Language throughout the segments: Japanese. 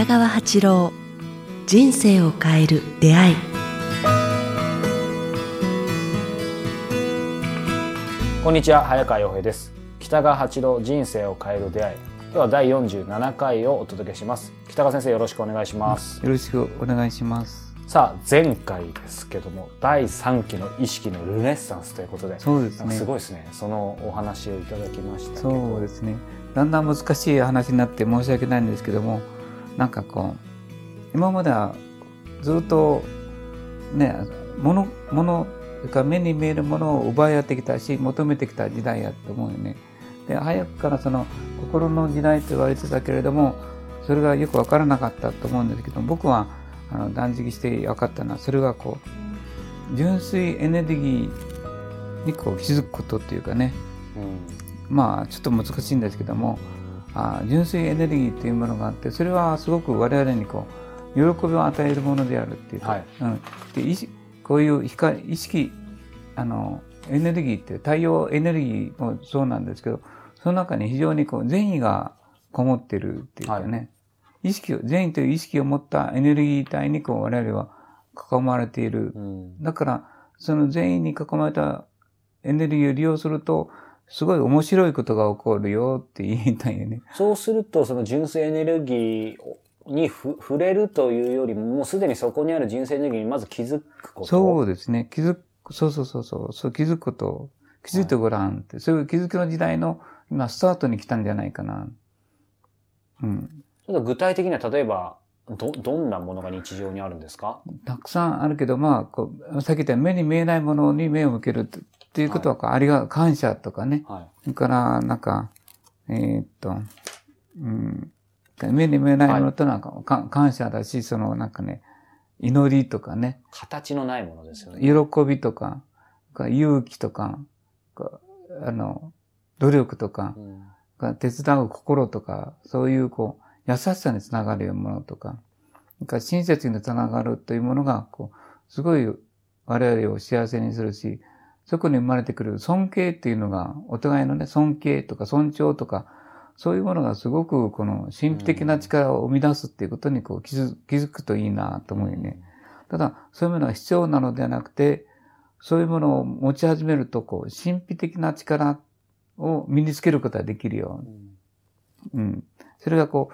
北川八郎人生を変える出会い。こんにちは早川洋平です。北川八郎人生を変える出会い。今日は第47回をお届けします。北川先生よろしくお願いします。よろしくお願いします。さあ前回ですけども第3期の意識のルネッサンスということでそうですね。すごいですね。そのお話をいただきましたけそどうですね。だんだん難しい話になって申し訳ないんですけどもなんかこう今まではずっとね物物それから目に見えるものを奪い合ってきたし求めてきた時代やと思うよね。で早くからその心の時代と言われてたけれどもそれがよく分からなかったと思うんですけど僕はあの断食して分かったのはそれがこう純粋エネルギーにこう気づくことっていうかねうんまあちょっと難しいんですけどもあ純粋エネルギーというものがあってそれはすごく我々にこう喜びを与えるものであるっていうか、はい。うん、で意識こういう光意識あのエネルギーって太陽エネルギーもそうなんですけどその中に非常にこう善意がこもってるっていうかね、意識を善意という意識を持ったエネルギー体にこう我々は囲まれている。うん。だから、その善意に囲まれたエネルギーを利用すると、すごい面白いことが起こるよって言いたいよね。そうするとその純粋エネルギーにふ触れるというよりももうすでにそこにある純粋エネルギーにまず気づくことそうですね。気づく、そうそうそうそう、そう気づくこと、気づいてごらんって、そういう気づきの時代の今スタートに来たんじゃないかな。うん。ちょっと具体的には例えばどどんなものが日常にあるんですか？たくさんあるけど、まあ、こう、さっき言ったように目に見えないものに目を向けるっていうことは、ありが、感謝とかね。はそれから、なんか、えーっと、うん、目に見えないものとなんか、か感謝だし、そのなんかね、祈りとかね、い。形のないものですよね。喜びとか、か勇気とか、かあの、努力とかう、んか手伝う心とか、そういうこう、優しさにつながるものとか、か親切につながるというものが、こう、すごい我々を幸せにするし、そこに生まれてくる尊敬っていうのが、お互いのね、尊敬とか尊重とか、そういうものがすごくこの神秘的な力を生み出すっていうことにこう気づ気づくといいなと思うよね。ただ、そういうものは必要なのではなくて、そういうものを持ち始めると、こう、神秘的な力を身につけることができるよ。うんうん。それがこ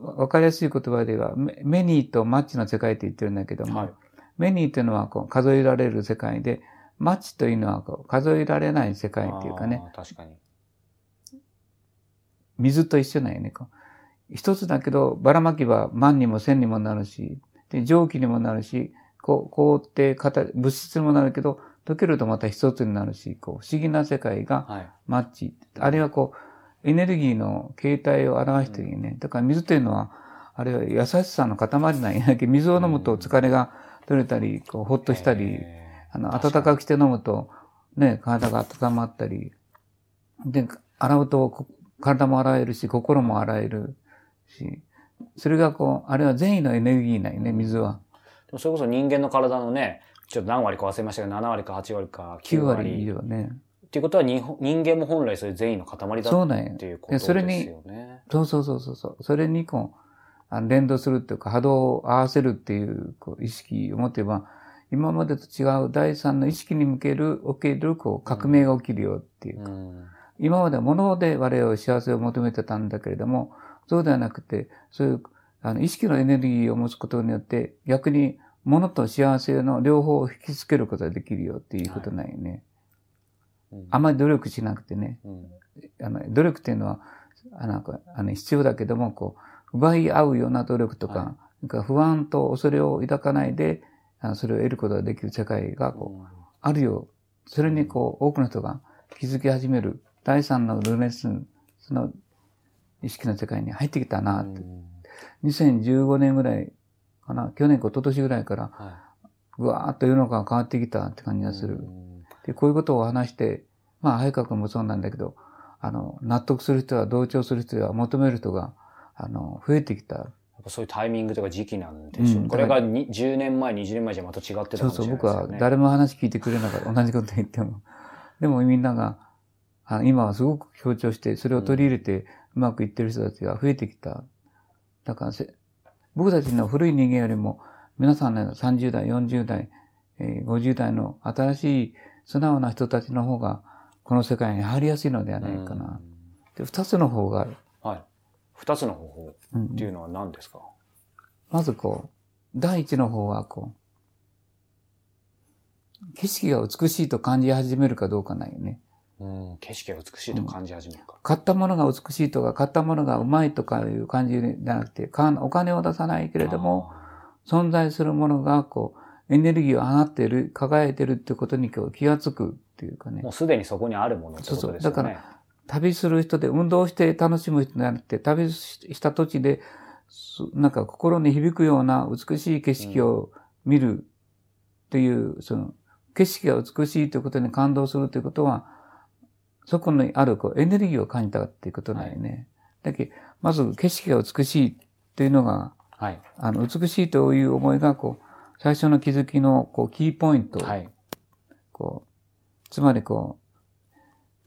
う、わわかりやすい言葉では、メメニーとマッチの世界って言ってるんだけども、はい。メニーというのはこう数えられる世界で、マッチというのはこう数えられない世界っていうかね。確かに。水と一緒なんよね。一つだけど、ばらまきは万にも千にもなるし、で蒸気にもなるし、こう凍って形物質にもなるけど、溶けるとまた一つになるし、こう不思議な世界がはい。マッチ。あれはこう、エネルギーの形態を表してるよね。だから水というのは、あれは優しさの塊なんやけど水を飲むと疲れが取れたり、こう、ほっとしたり、へあの、暖かくして飲むと、ね、体が温まったり、で、洗うとこ体も洗えるし、心も洗えるし、それがこう、あれは善意のエネルギーなんよね、水は。ーでもそれこそ人間の体のね、ちょっと何割か忘れましたけど、7割か8割か9 9割。割以上ね。っていうことは人人間も本来そういう善意の塊だっそうなんよていうことですでそれによね。そうそうそうそうそう。それにこう、連動するっていうか波動を合わせるっていうこう意識を持てば、今までと違う第三の意識に向ける、おけるこう革命が起きるよっていうか、うん。今までは物で我々は幸せを求めてたんだけれども、そうではなくて、そういうあの意識のエネルギーを持つことによって、逆に物と幸せの両方を引きつけることができるよっていうことなんよね。うんあまり努力しなくてね。うんあの努力っていうのは、あなんかあの必要だけども、こう、奪い合うような努力とか、はいなんか不安と恐れを抱かないで、それを得ることができる世界がこう、あるよ。それにこう、多くの人が気づき始める。第三のルネッスンスの意識の世界に入ってきたなって。2015年ぐらいかな。去年か一昨年ぐらいから、はぐわーっと世の中が変わってきたって感じがする。うんで、こういうことを話して、まあ、早川君もそうなんだけど、あの、納得する人は、同調する人は、求める人が、あの、増えてきた。やっぱそういうタイミングとか時期なんでしょう、うんこれがに10年前、20年前じゃまた違ってたかもしれないね。そうそう、僕は誰も話聞いてくれなかった。同じこと言っても。でもみんなが、あ今はすごく強調して、それを取り入れてうまくいってる人たちが増えてきた。だからせ、僕たちの古い人間よりも、皆さんの30代、40代、えー50代の新しい素直な人たちの方が、この世界に入りやすいのではないかな。で、二つの方がある。うんはい。二つの方法うんっていうのは何ですか？まずこう、第一の方はこう、景色が美しいと感じ始めるかどうかないよね。うん。景色が美しいと感じ始めるか。買ったものが美しいとか、買ったものがうまいとかいう感じじゃなくて、かお金を出さないけれども、存在するものがこう、エネルギーを放っている、輝いてるってことにこう気がつくっていうかねも。うすでにそこにあるものってことですよね。そうそうだか旅する人で、運動して楽しむ人じゃなくて、旅した土地で、すなんか心に響くような美しい景色を見るっていう、その、景色が美しいということに感動するということは、そこにあるこうエネルギーを感じたっていうことだよね。だけどまず景色が美しいっていうのが、はい。あの、美しいという思いが、こう、最初の気づきの、こう、キーポイント。はい。こう、つまりこう、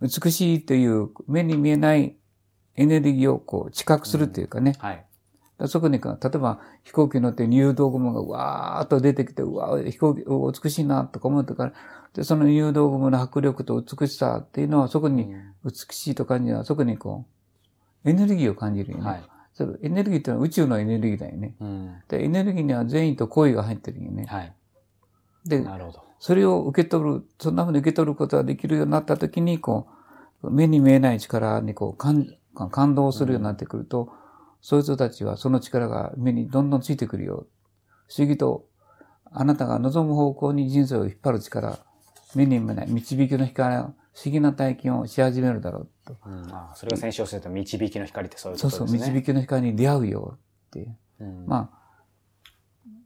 美しいという目に見えないエネルギーをこう、知覚するというかね。はい。だからそこにか、例えば飛行機に乗って入道雲がわーっと出てきて、うわー飛行機、お美しいなとか思ってから、で、その入道雲の迫力と美しさっていうのは、そこに美しいと感じるのは、そこにこう、エネルギーを感じるよね。はい。それエネルギーっていうのは宇宙のエネルギーだよね。うん。で、エネルギーには善意と好意が入ってるよね。はい。で、なるほど。それを受け取る、そんな風に受け取ることができるようになったときに、こう、目に見えない力にこう感、感動するようになってくると、そういう人たちはその力が目にどんどんついてくるよ。不思議と、あなたが望む方向に人生を引っ張る力、目に見えない導きの光の不思議な体験をし始めるだろうと。うん、あそれが先週おっしゃった導きの光ってそういうこそうそう、とですね。導きの光に出会うよって。うんまあ、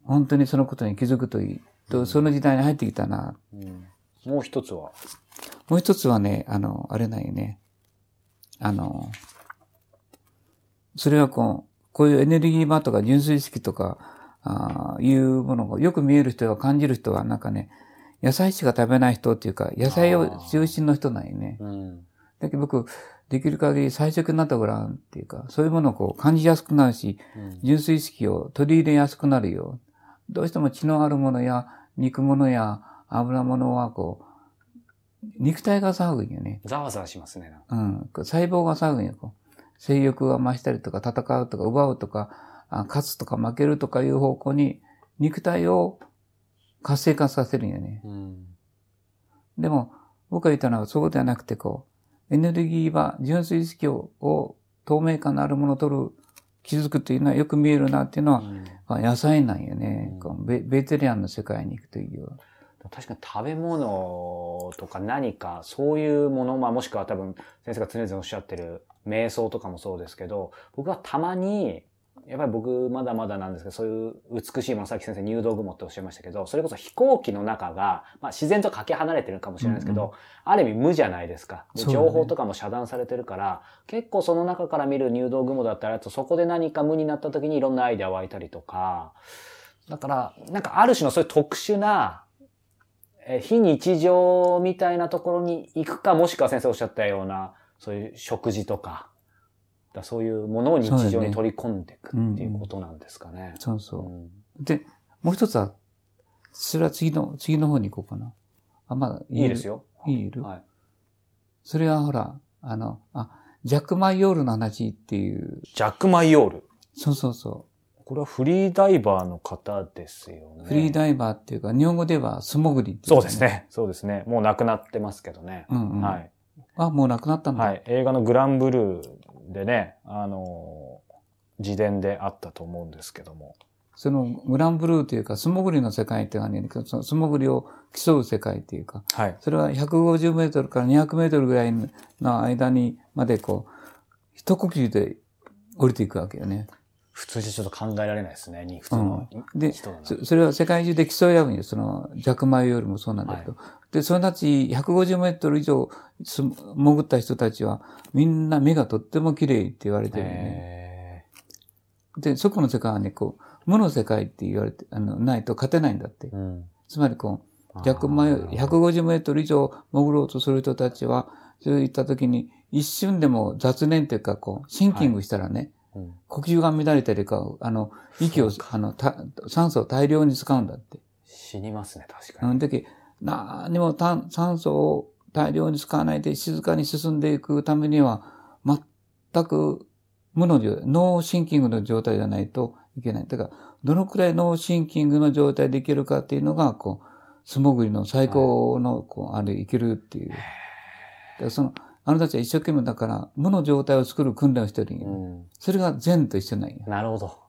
本当にそのことに気づくといい。と、その時代に入ってきたなうんもう一つは、もう一つはね、あの、あれなんよね。あの、それはこう、こういうエネルギー場とか純粋意識とか、あーいうものがよく見える人が感じる人はなんかね、野菜しか食べない人っていうか、野菜を中心の人なんよね。うん。だけど僕、できる限り最初になったごらんっていうか、そういうものをこう感じやすくなるし、うん純粋意識を取り入れやすくなるよ。どうしても血のあるものや肉物や油物はこう、肉体が騒ぐんよね。ざわざわしますね。うん。細胞が騒ぐんよ。こう性欲が増したりとか、戦うとか、奪うとか、あ勝つとか負けるとかいう方向に、肉体を活性化させるんよね。うん。でも、僕が言ったのはそうではなくて、こう、エネルギーは純粋意識をを透明感のあるものを取る、気づくというのはよく見えるなっていうのは、うんまあ野菜なんよね。うんベベーテリアンの世界に行くというよ。確かに食べ物とか何かそういうもの、まあもしくは多分先生が常々おっしゃってる瞑想とかもそうですけど、僕はたまに、やっぱり僕まだまだなんですけど、そういう美しいもの、さっき先生入道雲っておっしゃいましたけど、それこそ飛行機の中が、まあ自然とかけ離れてるかもしれないですけど、うんうある意味無じゃないですか？情報とかも遮断されてるから、結構その中から見る入道雲だったら、そこで何か無になった時にいろんなアイデア湧いたりとか、だから、なんかある種のそういう特殊な、えー非日常みたいなところに行くか、もしくは先生おっしゃったような、そういう食事とか、だそういうものを日常に取り込んでいくっていうことなんですかね。そうそうう。んで、もう一つは、それは次の、次の方に行こうかな。あ、まあ、いいですよ。いいる？はい。それはほら、あの、あ、ジャック・マイヨールの話っていう、ジャック・マイヨール？そうそうそこれはフリーダイバーの方ですよね。う。フリーダイバーっていうか、日本語では素潜りっていそうです。ね。そうですね。もう亡くなってますけどね。うんうん。はい。あ、もう亡くなったんだ。はい。映画のグランブルーでね、あのー自伝であったと思うんですけども。そのグランブルーというか、素潜りの世界っていうのはね、その素潜りを競う世界っていうか、はい。それは150メートルから200メートルぐらいの間にまでこう、一呼吸で降りていくわけよね。普通じゃちょっと考えられないですね。に普通ので人だな。そそれは世界中で競い合うんよ。その、ジャックマイよりもそうなんだけど。で、そのたち150メートル以上す潜った人たちは、みんな目がとっても綺麗って言われてるよね。えで、そこの世界はね、こう、無の世界って言われて、あの、ないと勝てないんだってー。うん。つまりこう、ジャックマイ、150メートル以上潜ろうとする人たちは、そういった時に、一瞬でも雑念というか、こう、 thinking したらね、うん呼吸が乱れたりか、あの、息を、あの、た酸素を大量に使うんだって。死にますね、確かに。あの時、何も炭酸素を大量に使わないで静かに進んでいくためには、全く無の状態、 no thinking の状態じゃないといけない。だから、どのくらいノーシンキングの状態でいけるかっていうのが、こう、素潜りの最高の、こう、あれ、いけるっていう。だからその、あの人たちは一生懸命だから、無の状態を作る訓練をしてるんよ。うん。それが善と一緒なんよ。なるほど。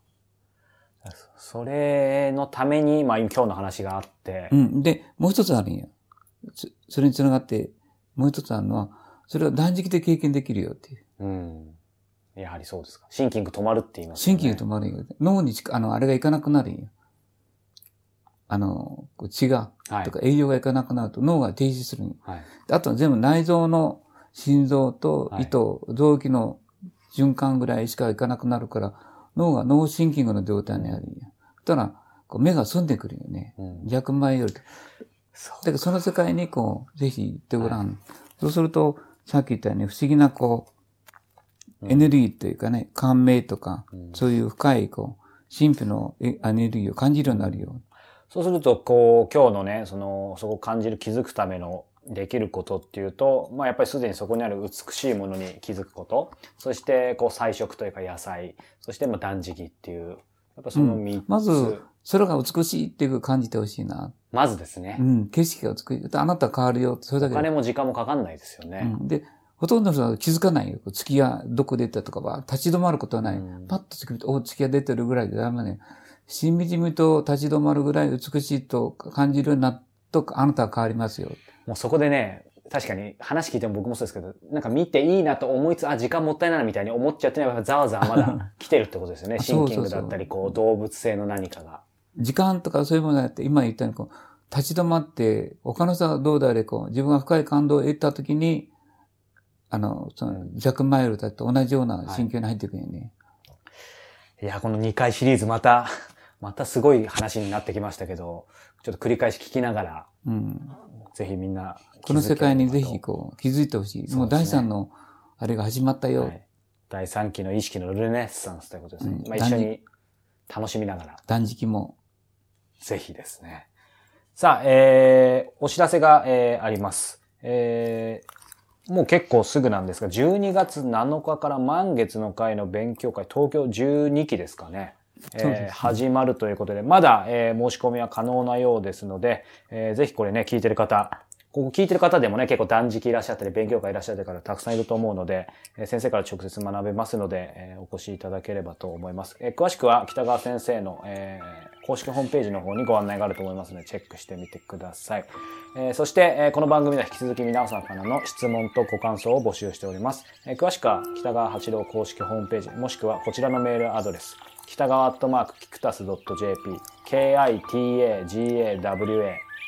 それのために、まあ今日の話があってう、ん。で、もう一つあるんよ。そそれにつながって、もう一つあるのは、それは断食で経験できるよっていう。うん。やはりそうですか。シンキング止まるって言います心筋が止まるんよ。脳に近あの、あれがいかなくなるんよ。あの、血が、はいとか栄養がいかなくなると脳が停止する。はい。であとは全部内臓の心臓とはい糸、臓器の循環ぐらいしかいかなくなるから、脳が脳シンキングの状態にあるんよ。そしたら、目が澄んでくるよね。うん。逆前より。だ。からその世界にこう、ぜひ行ってごらん。そうすると、さっき言ったように不思議なこう、エネルギーというかね、感銘とか、うんそういう深いこう、神秘のエエネルギーを感じるようになるよ。そうすると、こう、今日のね、その、そこを感じる、気づくための、できることっていうと、まあやっぱりすでにそこにある美しいものに気づくこと、そして、こう、菜食というか野菜、そして、まあ断食っていう、やっぱその三つ、まず、空が美しいっていう感じてほしいな。まずですねう。ん、景色が美しい。あなた変わるよ。それだけで。お金も時間もかかんないですよね。うん、で、ほとんどの人は気づかないよ。月がどこ出たとかは、立ち止まることはない。うんパッと月見て、お、月が出てるぐらいでダメね。しみじみと立ち止まるぐらい美しいと感じるようになっと、あなたは変わりますよ。もうそこでね、確かに話聞いても僕もそうですけど、なんか見ていいなと思いつつ、あ、時間もったいないなみたいに思っちゃって、やっぱざわざわまだ 来てるってことですよね。あシンキングだったり、こう、動物性の何かが。時間とかそういうものだって、今言ったようにこう、立ち止まって、他の人はどうであれ、こう、自分が深い感動を得たときに、あの、その、弱マイルだと同じような心境に入っていくよね。いや、この2回シリーズまた、またすごい話になってきましたけど、ちょっと繰り返し聞きながら、うん。ぜひみんなこの世界にぜひここう、気づいてほしい。もう第三の、あれが始まったよ。はい、第3期の意識のルネッサンスということですね。うんまあ、一緒に楽しみながら、断食も。ぜひですね。さあ、えー、お知らせが、えー、あります。えー、もう結構すぐなんですが、12月7日から満月の会の勉強会、東京12期ですかね。えー始まるということで、まだ、えー申し込みは可能なようですので、えーぜひこれね、聞いてる方、ここ聞いてる方でもね、結構断食いらっしゃったり、勉強会いらっしゃってる方たくさんいると思うので、えー先生から直接学べますので、えーお越しいただければと思います。えー詳しくは北川先生の、えー公式ホームページの方にご案内があると思いますので、チェックしてみてください。えーそして、えーこの番組では引き続き皆さんからの質問とご感想を募集しております。えー詳しくは北川八郎公式ホームページ、もしくはこちらのメールアドレス、北川アットマークキクタス .jp、kitagawa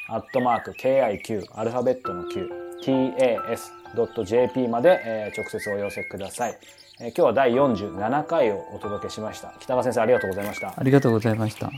アットマーク KIQ アルファベットの Q tas.jp まで、えー直接お寄せください、えー今日は第47回をお届けしました。北川先生ありがとうございました。ありがとうございました。